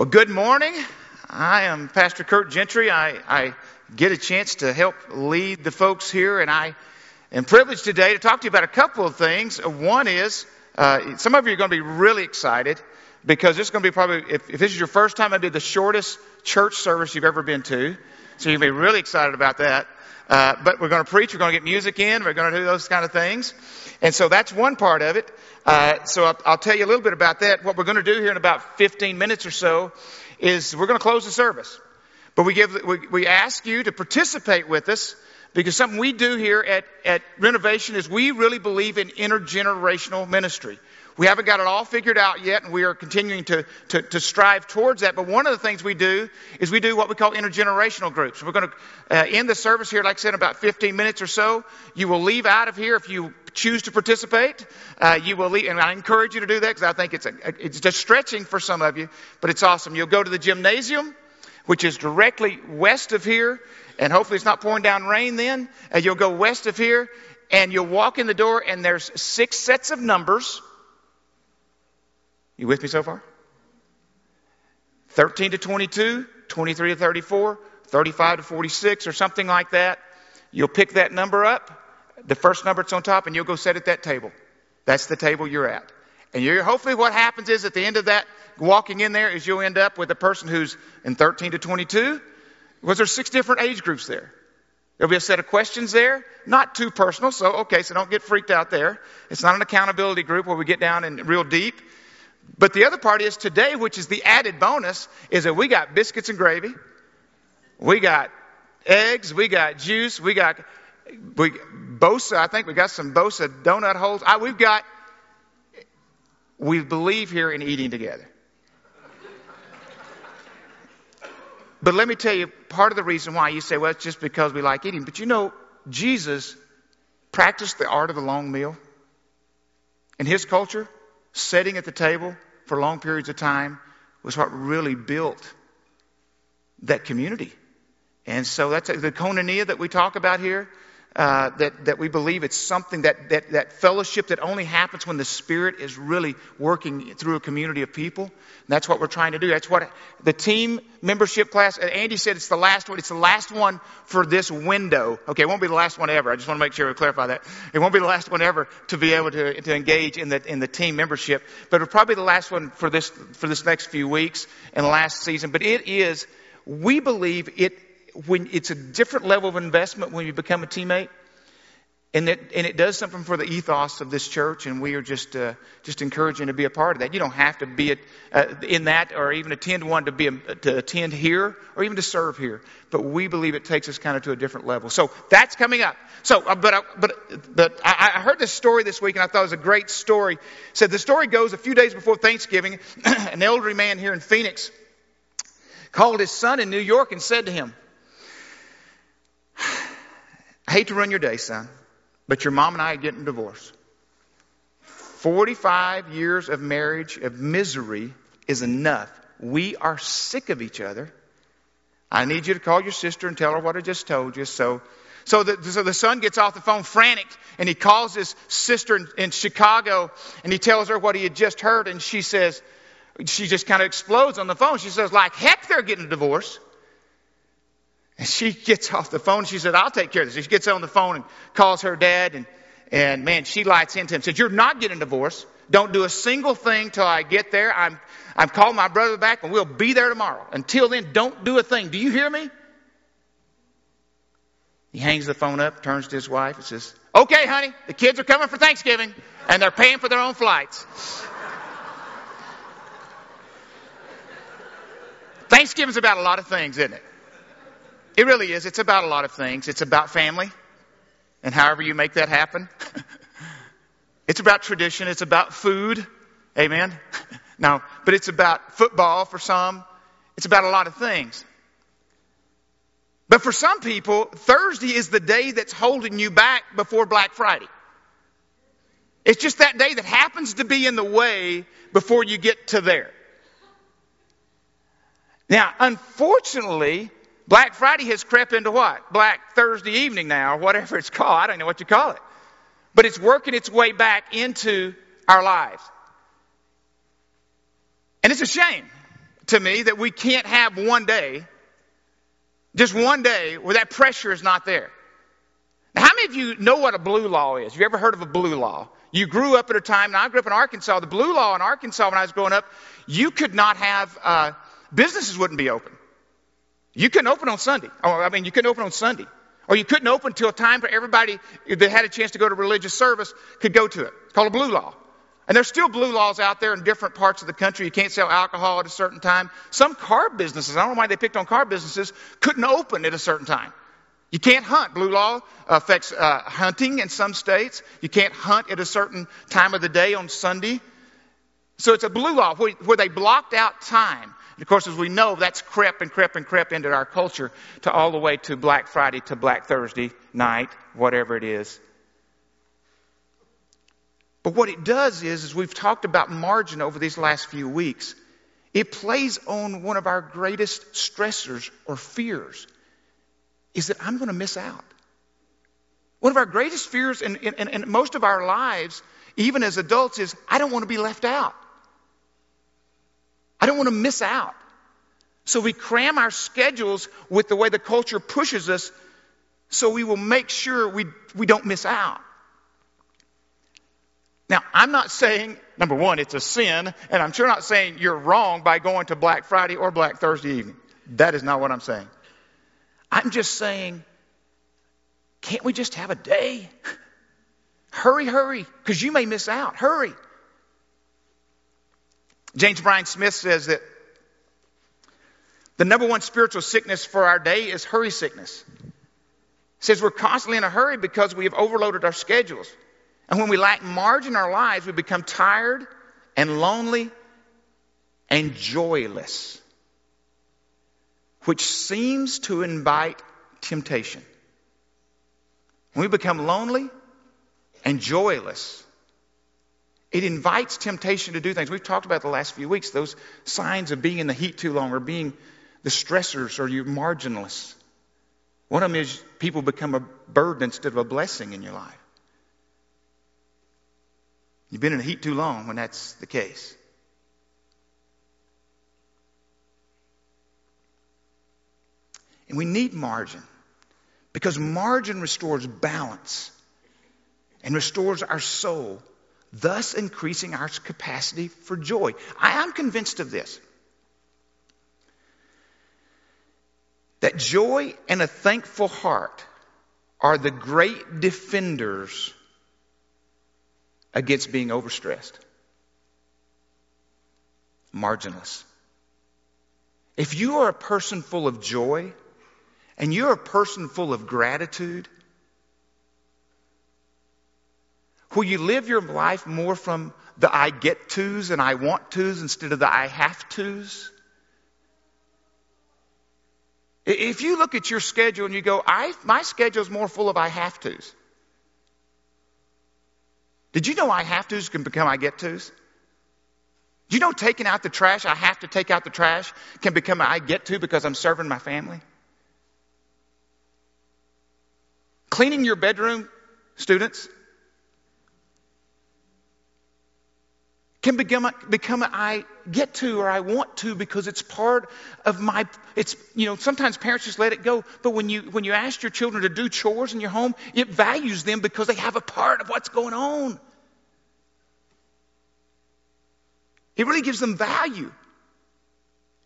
Well, good morning. I am Pastor Kurt Gentry. I, I, get a chance to help lead the folks here, and I am privileged today to talk to you about a couple of things. One is, uh, some of you are going to be really excited because this is going to be probably, if, if this is your first time, it'll be the shortest church service you've ever been to. So you'll be really excited about that. Uh, but we're going to preach, we're going to get music in, we're going to do those kind of things. And so that's one part of it. Uh, so I'll, I'll, tell you a little bit about that. What we're going to do here in about 15 minutes or so is we're going to close the service. But we give, we, we ask you to participate with us because something we do here at, at Renovation is we really believe in intergenerational ministry. We haven't got it all figured out yet, and we are continuing to, to, to, strive towards that. But one of the things we do is we do what we call intergenerational groups. We're going to uh, end the service here, like I said, in about 15 minutes or so. You will leave out of here if you choose to participate. Uh, you will leave, and I encourage you to do that because I think it's, a, it's just stretching for some of you, but it's awesome. You'll go to the gymnasium, which is directly west of here, and hopefully it's not pouring down rain then. Uh, you'll go west of here, and you'll walk in the door, and there's six sets of numbers you with me so far? 13 to 22, 23 to 34, 35 to 46, or something like that. You'll pick that number up, the first number that's on top, and you'll go sit at that table. That's the table you're at. And you're, hopefully what happens is at the end of that, walking in there, is you'll end up with a person who's in 13 to 22. Was there six different age groups there? There'll be a set of questions there, not too personal, so okay, so don't get freaked out there. It's not an accountability group where we get down and real deep. But the other part is today, which is the added bonus, is that we got biscuits and gravy. We got eggs. We got juice. We got we, Bosa. I think we got some Bosa donut holes. I, we've got, we believe here in eating together. But let me tell you, part of the reason why you say, well, it's just because we like eating. But you know, Jesus practiced the art of the long meal. In his culture, sitting at the table for long periods of time was what really built that community. And so that's the koinonia that we talk about here. Uh, that, that we believe it's something that, that, that fellowship that only happens when the Spirit is really working through a community of people. And that's what we're trying to do. That's what the team membership class, uh, Andy said it's the last one. It's the last one for this window. Okay, it won't be the last one ever. I just want to make sure we clarify that. It won't be the last one ever to be able to, to engage in the, in the team membership, but it'll probably be the last one for this, for this next few weeks and last season. But it is, we believe it when it's a different level of investment when you become a teammate. And it, and it does something for the ethos of this church, and we are just uh, just encouraging to be a part of that. You don't have to be a, uh, in that or even attend one to be a, to attend here or even to serve here, but we believe it takes us kind of to a different level. So that's coming up. So, uh, but uh, but but I, I heard this story this week, and I thought it was a great story. It said the story goes a few days before Thanksgiving, an elderly man here in Phoenix called his son in New York and said to him, I hate to run your day, son, but your mom and I are getting divorced. 45 years of marriage, of misery, is enough. We are sick of each other. I need you to call your sister and tell her what I just told you. So, so the, so the son gets off the phone frantic and he calls his sister in, in Chicago and he tells her what he had just heard and she says, she just kind of explodes on the phone. She says, like heck, they're getting a divorce. And she gets off the phone. She said, I'll take care of this. She gets on the phone and calls her dad. And, and man, she lights into him. Says, You're not getting a divorce. Don't do a single thing till I get there. I'm, I'm calling my brother back and we'll be there tomorrow. Until then, don't do a thing. Do you hear me? He hangs the phone up, turns to his wife, and says, Okay, honey, the kids are coming for Thanksgiving and they're paying for their own flights. Thanksgiving's about a lot of things, isn't it? It really is. It's about a lot of things. It's about family and however you make that happen. it's about tradition. It's about food. Amen. now, but it's about football for some. It's about a lot of things. But for some people, Thursday is the day that's holding you back before Black Friday. It's just that day that happens to be in the way before you get to there. Now, unfortunately, Black Friday has crept into what? Black Thursday evening now, or whatever it's called. I don't know what you call it. But it's working its way back into our lives. And it's a shame to me that we can't have one day, just one day, where that pressure is not there. Now, how many of you know what a blue law is? You ever heard of a blue law? You grew up at a time, and I grew up in Arkansas. The blue law in Arkansas when I was growing up, you could not have, uh, businesses wouldn't be open. You couldn't open on Sunday. Or, I mean, you couldn't open on Sunday. Or you couldn't open until a time where everybody that had a chance to go to religious service could go to it. It's called a blue law. And there's still blue laws out there in different parts of the country. You can't sell alcohol at a certain time. Some car businesses, I don't know why they picked on car businesses, couldn't open at a certain time. You can't hunt. Blue law affects uh, hunting in some states. You can't hunt at a certain time of the day on Sunday. So it's a blue law where, where they blocked out time. And of course, as we know, that's crept and crept and crept into our culture to all the way to Black Friday to Black Thursday night, whatever it is. But what it does is, as we've talked about margin over these last few weeks, it plays on one of our greatest stressors or fears is that I'm going to miss out. One of our greatest fears in, in, in, most of our lives, even as adults, is I don't want to be left out. I don't want to miss out. So we cram our schedules with the way the culture pushes us so we will make sure we, we don't miss out. Now, I'm not saying, number one, it's a sin, and I'm sure not saying you're wrong by going to Black Friday or Black Thursday evening. That is not what I'm saying. I'm just saying, can't we just have a day? hurry, hurry, because you may miss out. Hurry. James Bryan Smith says that the number one spiritual sickness for our day is hurry sickness. He says we're constantly in a hurry because we have overloaded our schedules. And when we lack margin in our lives, we become tired and lonely and joyless, which seems to invite temptation. When we become lonely and joyless, it invites temptation to do things. We've talked about the last few weeks, those signs of being in the heat too long or being the stressors or you're marginless. One of them is people become a burden instead of a blessing in your life. You've been in the heat too long when that's the case. And we need margin because margin restores balance and restores our soul, thus increasing our capacity for joy. I am convinced of this that joy and a thankful heart are the great defenders against being overstressed, marginless. If you are a person full of joy and you're a person full of gratitude, where you live your life more from the I get tos and I want tos instead of the I have tos. If you look at your schedule and you go, I, my schedule is more full of I have tos. Did you know I have tos can become I get tos? Do you know taking out the trash, I have to take out the trash, can become I get to because I'm serving my family? Cleaning your bedroom, students, can become become I get to or I want to because it's part of my it's you know sometimes parents just let it go but when you when you ask your children to do chores in your home it values them because they have a part of what's going on. It really gives them value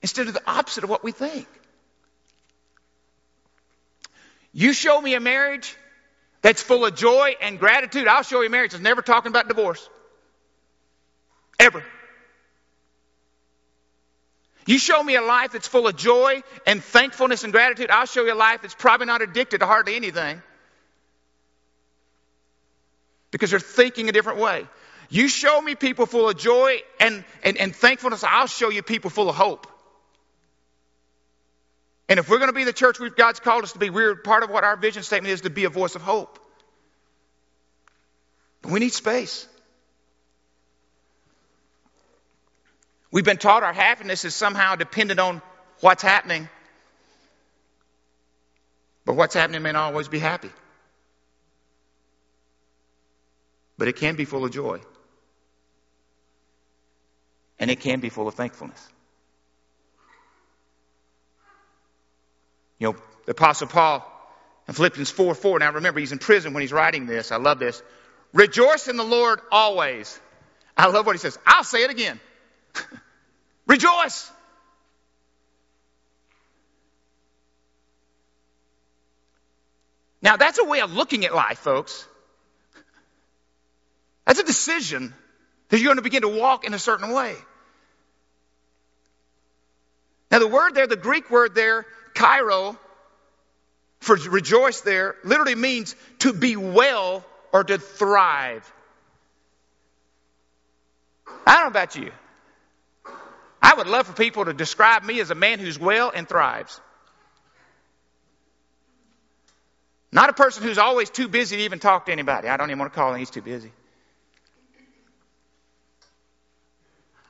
instead of the opposite of what we think. You show me a marriage that's full of joy and gratitude. I'll show you a marriage that's never talking about divorce Ever. You show me a life that's full of joy and thankfulness and gratitude, I'll show you a life that's probably not addicted to hardly anything. Because they're thinking a different way. You show me people full of joy and, and, and thankfulness, I'll show you people full of hope. And if we're going to be the church we've God's called us to be, we're part of what our vision statement is to be a voice of hope. But we need space. We've been taught our happiness is somehow dependent on what's happening. But what's happening may not always be happy. But it can be full of joy. And it can be full of thankfulness. You know, the Apostle Paul in Philippians 4 4. Now remember, he's in prison when he's writing this. I love this. Rejoice in the Lord always. I love what he says. I'll say it again. Rejoice. Now, that's a way of looking at life, folks. That's a decision that you're going to begin to walk in a certain way. Now, the word there, the Greek word there, chairo, for rejoice there, literally means to be well or to thrive. I don't know about you. I would love for people to describe me as a man who's well and thrives. Not a person who's always too busy to even talk to anybody. I don't even want to call him, he's too busy.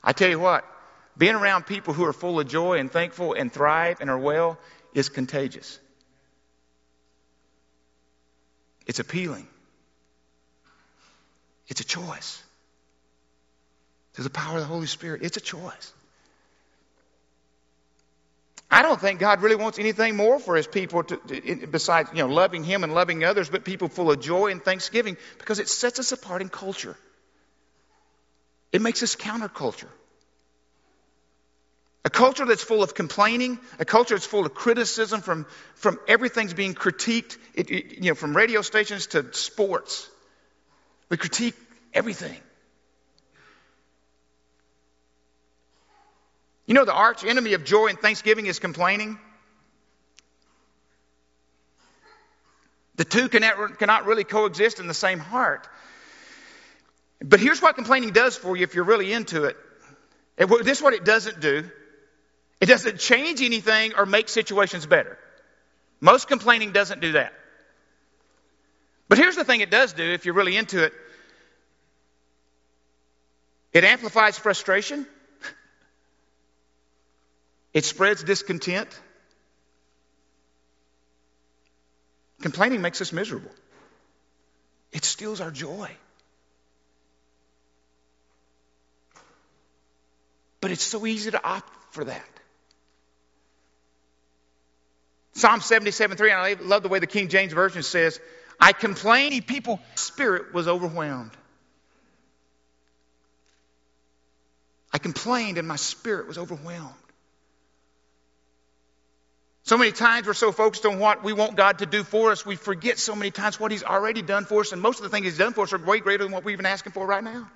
I tell you what, being around people who are full of joy and thankful and thrive and are well is contagious. It's appealing. It's a choice. Through the power of the Holy Spirit, it's a choice. I don't think God really wants anything more for his people to, to, besides, you know, loving him and loving others, but people full of joy and thanksgiving because it sets us apart in culture. It makes us counterculture. A culture that's full of complaining, a culture that's full of criticism from, from everything's being critiqued, it, it, you know, from radio stations to sports. We critique everything. You know, the arch enemy of joy and thanksgiving is complaining. The two cannot, really coexist in the same heart. But here's what complaining does for you if you're really into it. This is what it doesn't do it doesn't change anything or make situations better. Most complaining doesn't do that. But here's the thing it does do if you're really into it it amplifies frustration, it spreads discontent. Complaining makes us miserable, it steals our joy. But it's so easy to opt for that. Psalm 77 3, and I love the way the King James Version says, I complained, people, spirit was overwhelmed. I complained and my spirit was overwhelmed. So many times we're so focused on what we want God to do for us, we forget so many times what He's already done for us, and most of the things He's done for us are way greater than what we're even asking for right now.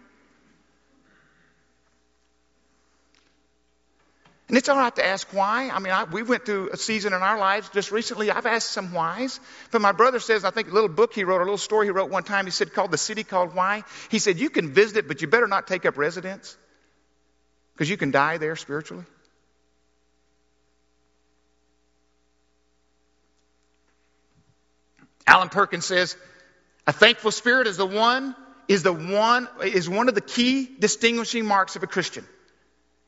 And it's all right to ask why. I mean, I, we went through a season in our lives just recently. I've asked some whys. But my brother says, I think a little book he wrote, a little story he wrote one time, he said, called The City Called Why. He said, You can visit it, but you better not take up residence because you can die there spiritually. Alan Perkins says, a thankful spirit is the one, is the one, is one of the key distinguishing marks of a Christian.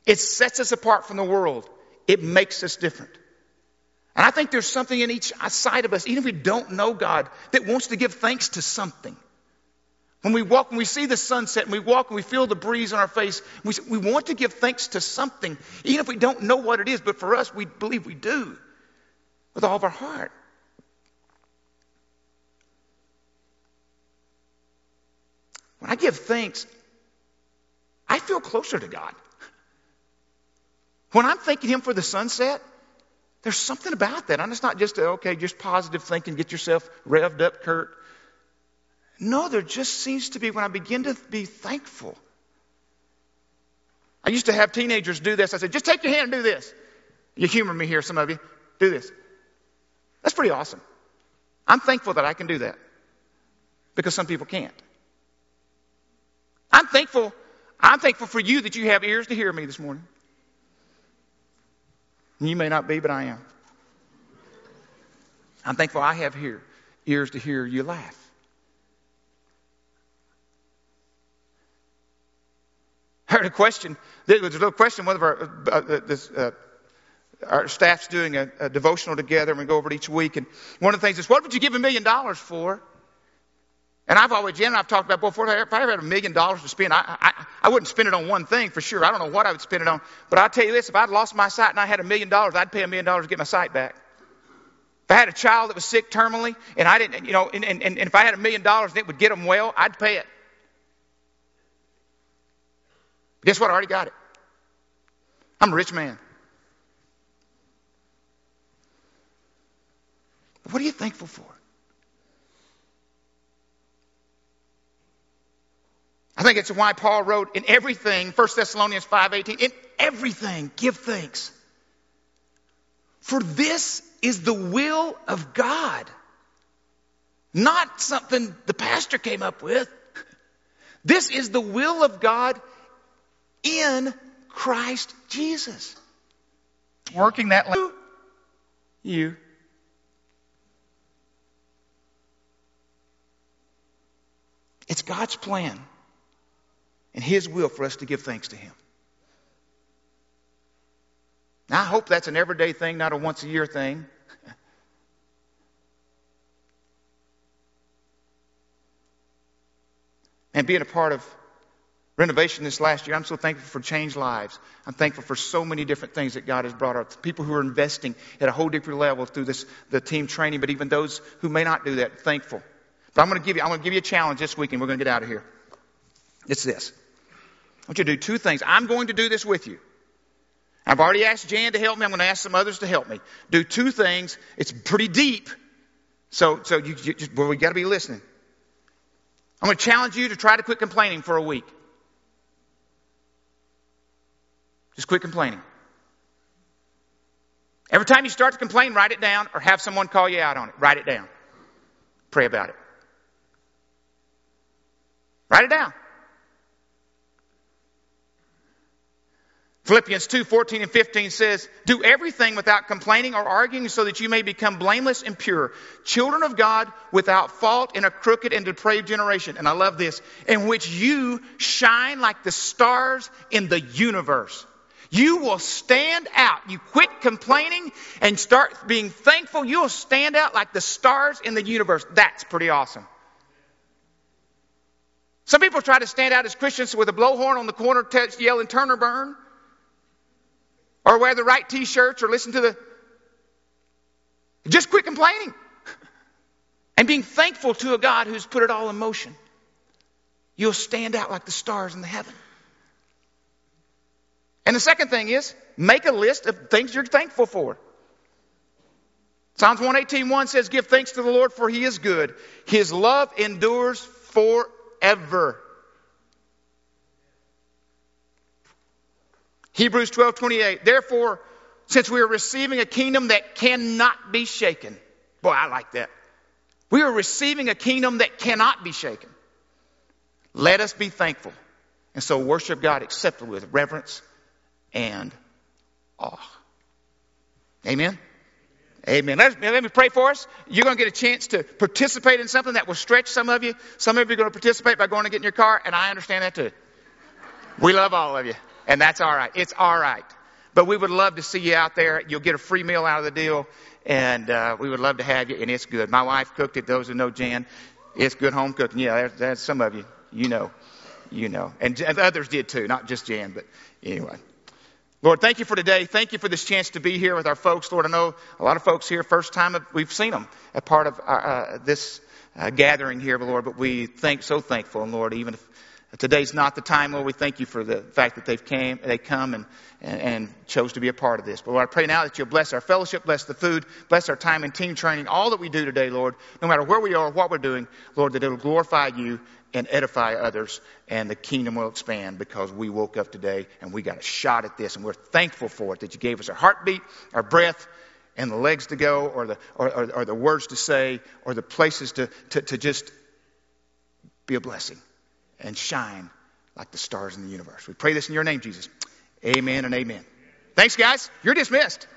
It sets us apart from the world. It makes us different. And I think there's something in each side of us, even if we don't know God, that wants to give thanks to something. When we walk, when we see the sunset and we walk and we feel the breeze on our face, we, we want to give thanks to something, even if we don't know what it is. But for us, we believe we do with all of our heart. I give thanks, I feel closer to God. When I'm thanking Him for the sunset, there's something about that. And it's not just, okay, just positive thinking, get yourself revved up, Kurt. No, there just seems to be when I begin to be thankful. I used to have teenagers do this. I said, just take your hand and do this. You humor me here, some of you. Do this. That's pretty awesome. I'm thankful that I can do that because some people can't. I'm thankful. I'm thankful for you that you have ears to hear me this morning. You may not be, but I am. I'm thankful I have here ears to hear you laugh. I heard a question. There was a little question. One of our uh, uh, this, uh, our staff's doing a, a, devotional together, and we go over it each week. And one of the things is, what would you give a million dollars for? And I've always, Jen I've talked about before, if I ever had a million dollars to spend, I, I, I wouldn't spend it on one thing for sure. I don't know what I would spend it on. But I'll tell you this, if I'd lost my sight and I had a million dollars, I'd pay a million dollars to get my sight back. If I had a child that was sick terminally, and I didn't, you know, and, and, and if I had a million dollars and it would get them well, I'd pay it. Guess what? I already got it. I'm a rich man. What are you thankful for? I think it's why Paul wrote in everything, 1 Thessalonians 5:18, in everything give thanks. For this is the will of God. Not something the pastor came up with. This is the will of God in Christ Jesus. Working that language. you It's God's plan and His will for us to give thanks to Him. Now, I hope that's an everyday thing, not a once a year thing. and being a part of renovation this last year, I'm so thankful for changed lives. I'm thankful for so many different things that God has brought up. People who are investing at a whole different level through this, the team training, but even those who may not do that, thankful. But I'm going to give you, I'm going to give you a challenge this week and we're going to get out of here. It's this. I want you to do two things. I'm going to do this with you. I've already asked Jan to help me. I'm going to ask some others to help me. Do two things. It's pretty deep. So, so you, you just, well, we got to be listening. I'm going to challenge you to try to quit complaining for a week. Just quit complaining. Every time you start to complain, write it down or have someone call you out on it. Write it down. Pray about it. Write it down. Philippians 2 14 and 15 says, Do everything without complaining or arguing so that you may become blameless and pure, children of God without fault in a crooked and depraved generation. And I love this, in which you shine like the stars in the universe. You will stand out. You quit complaining and start being thankful. You will stand out like the stars in the universe. That's pretty awesome. Some people try to stand out as Christians with a blowhorn on the corner, yelling, Turn or burn. Or wear the right t shirts or listen to the. Just quit complaining and being thankful to a God who's put it all in motion. You'll stand out like the stars in the heaven. And the second thing is make a list of things you're thankful for. Psalms 118.1 says, Give thanks to the Lord for he is good. His love endures forever. Hebrews 12:28. Therefore, since we are receiving a kingdom that cannot be shaken. Boy, I like that. We are receiving a kingdom that cannot be shaken. Let us be thankful. And so worship God acceptably with reverence and awe. Amen. Amen. Let, let, me pray for us. You're going to get a chance to participate in something that will stretch some of you. Some of you are going to participate by going to get in your car, and I understand that too. We love all of you. And that's all right. It's all right. But we would love to see you out there. You'll get a free meal out of the deal, and uh, we would love to have you. And it's good. My wife cooked it. Those who know Jan, it's good home cooking. Yeah, there's, there's some of you. You know, you know, and, and others did too. Not just Jan, but anyway. Lord, thank you for today. Thank you for this chance to be here with our folks. Lord, I know a lot of folks here, first time we've seen them a part of our, uh, this uh, gathering here, Lord, but we thank so thankful, and Lord, even if Today's not the time, Lord. We thank you for the fact that they've came, they come and, and, and chose to be a part of this. But Lord, I pray now that you'll bless our fellowship, bless the food, bless our time in team training, all that we do today, Lord, no matter where we are, what we're doing, Lord, that it'll glorify you and edify others, and the kingdom will expand because we woke up today and we got a shot at this, and we're thankful for it that you gave us our heartbeat, our breath, and the legs to go, or the, or, or, or the words to say, or the places to, to, to just be a blessing and shine like the stars in the universe. We pray this in your name, Jesus. Amen and amen. Thanks, guys. You're dismissed.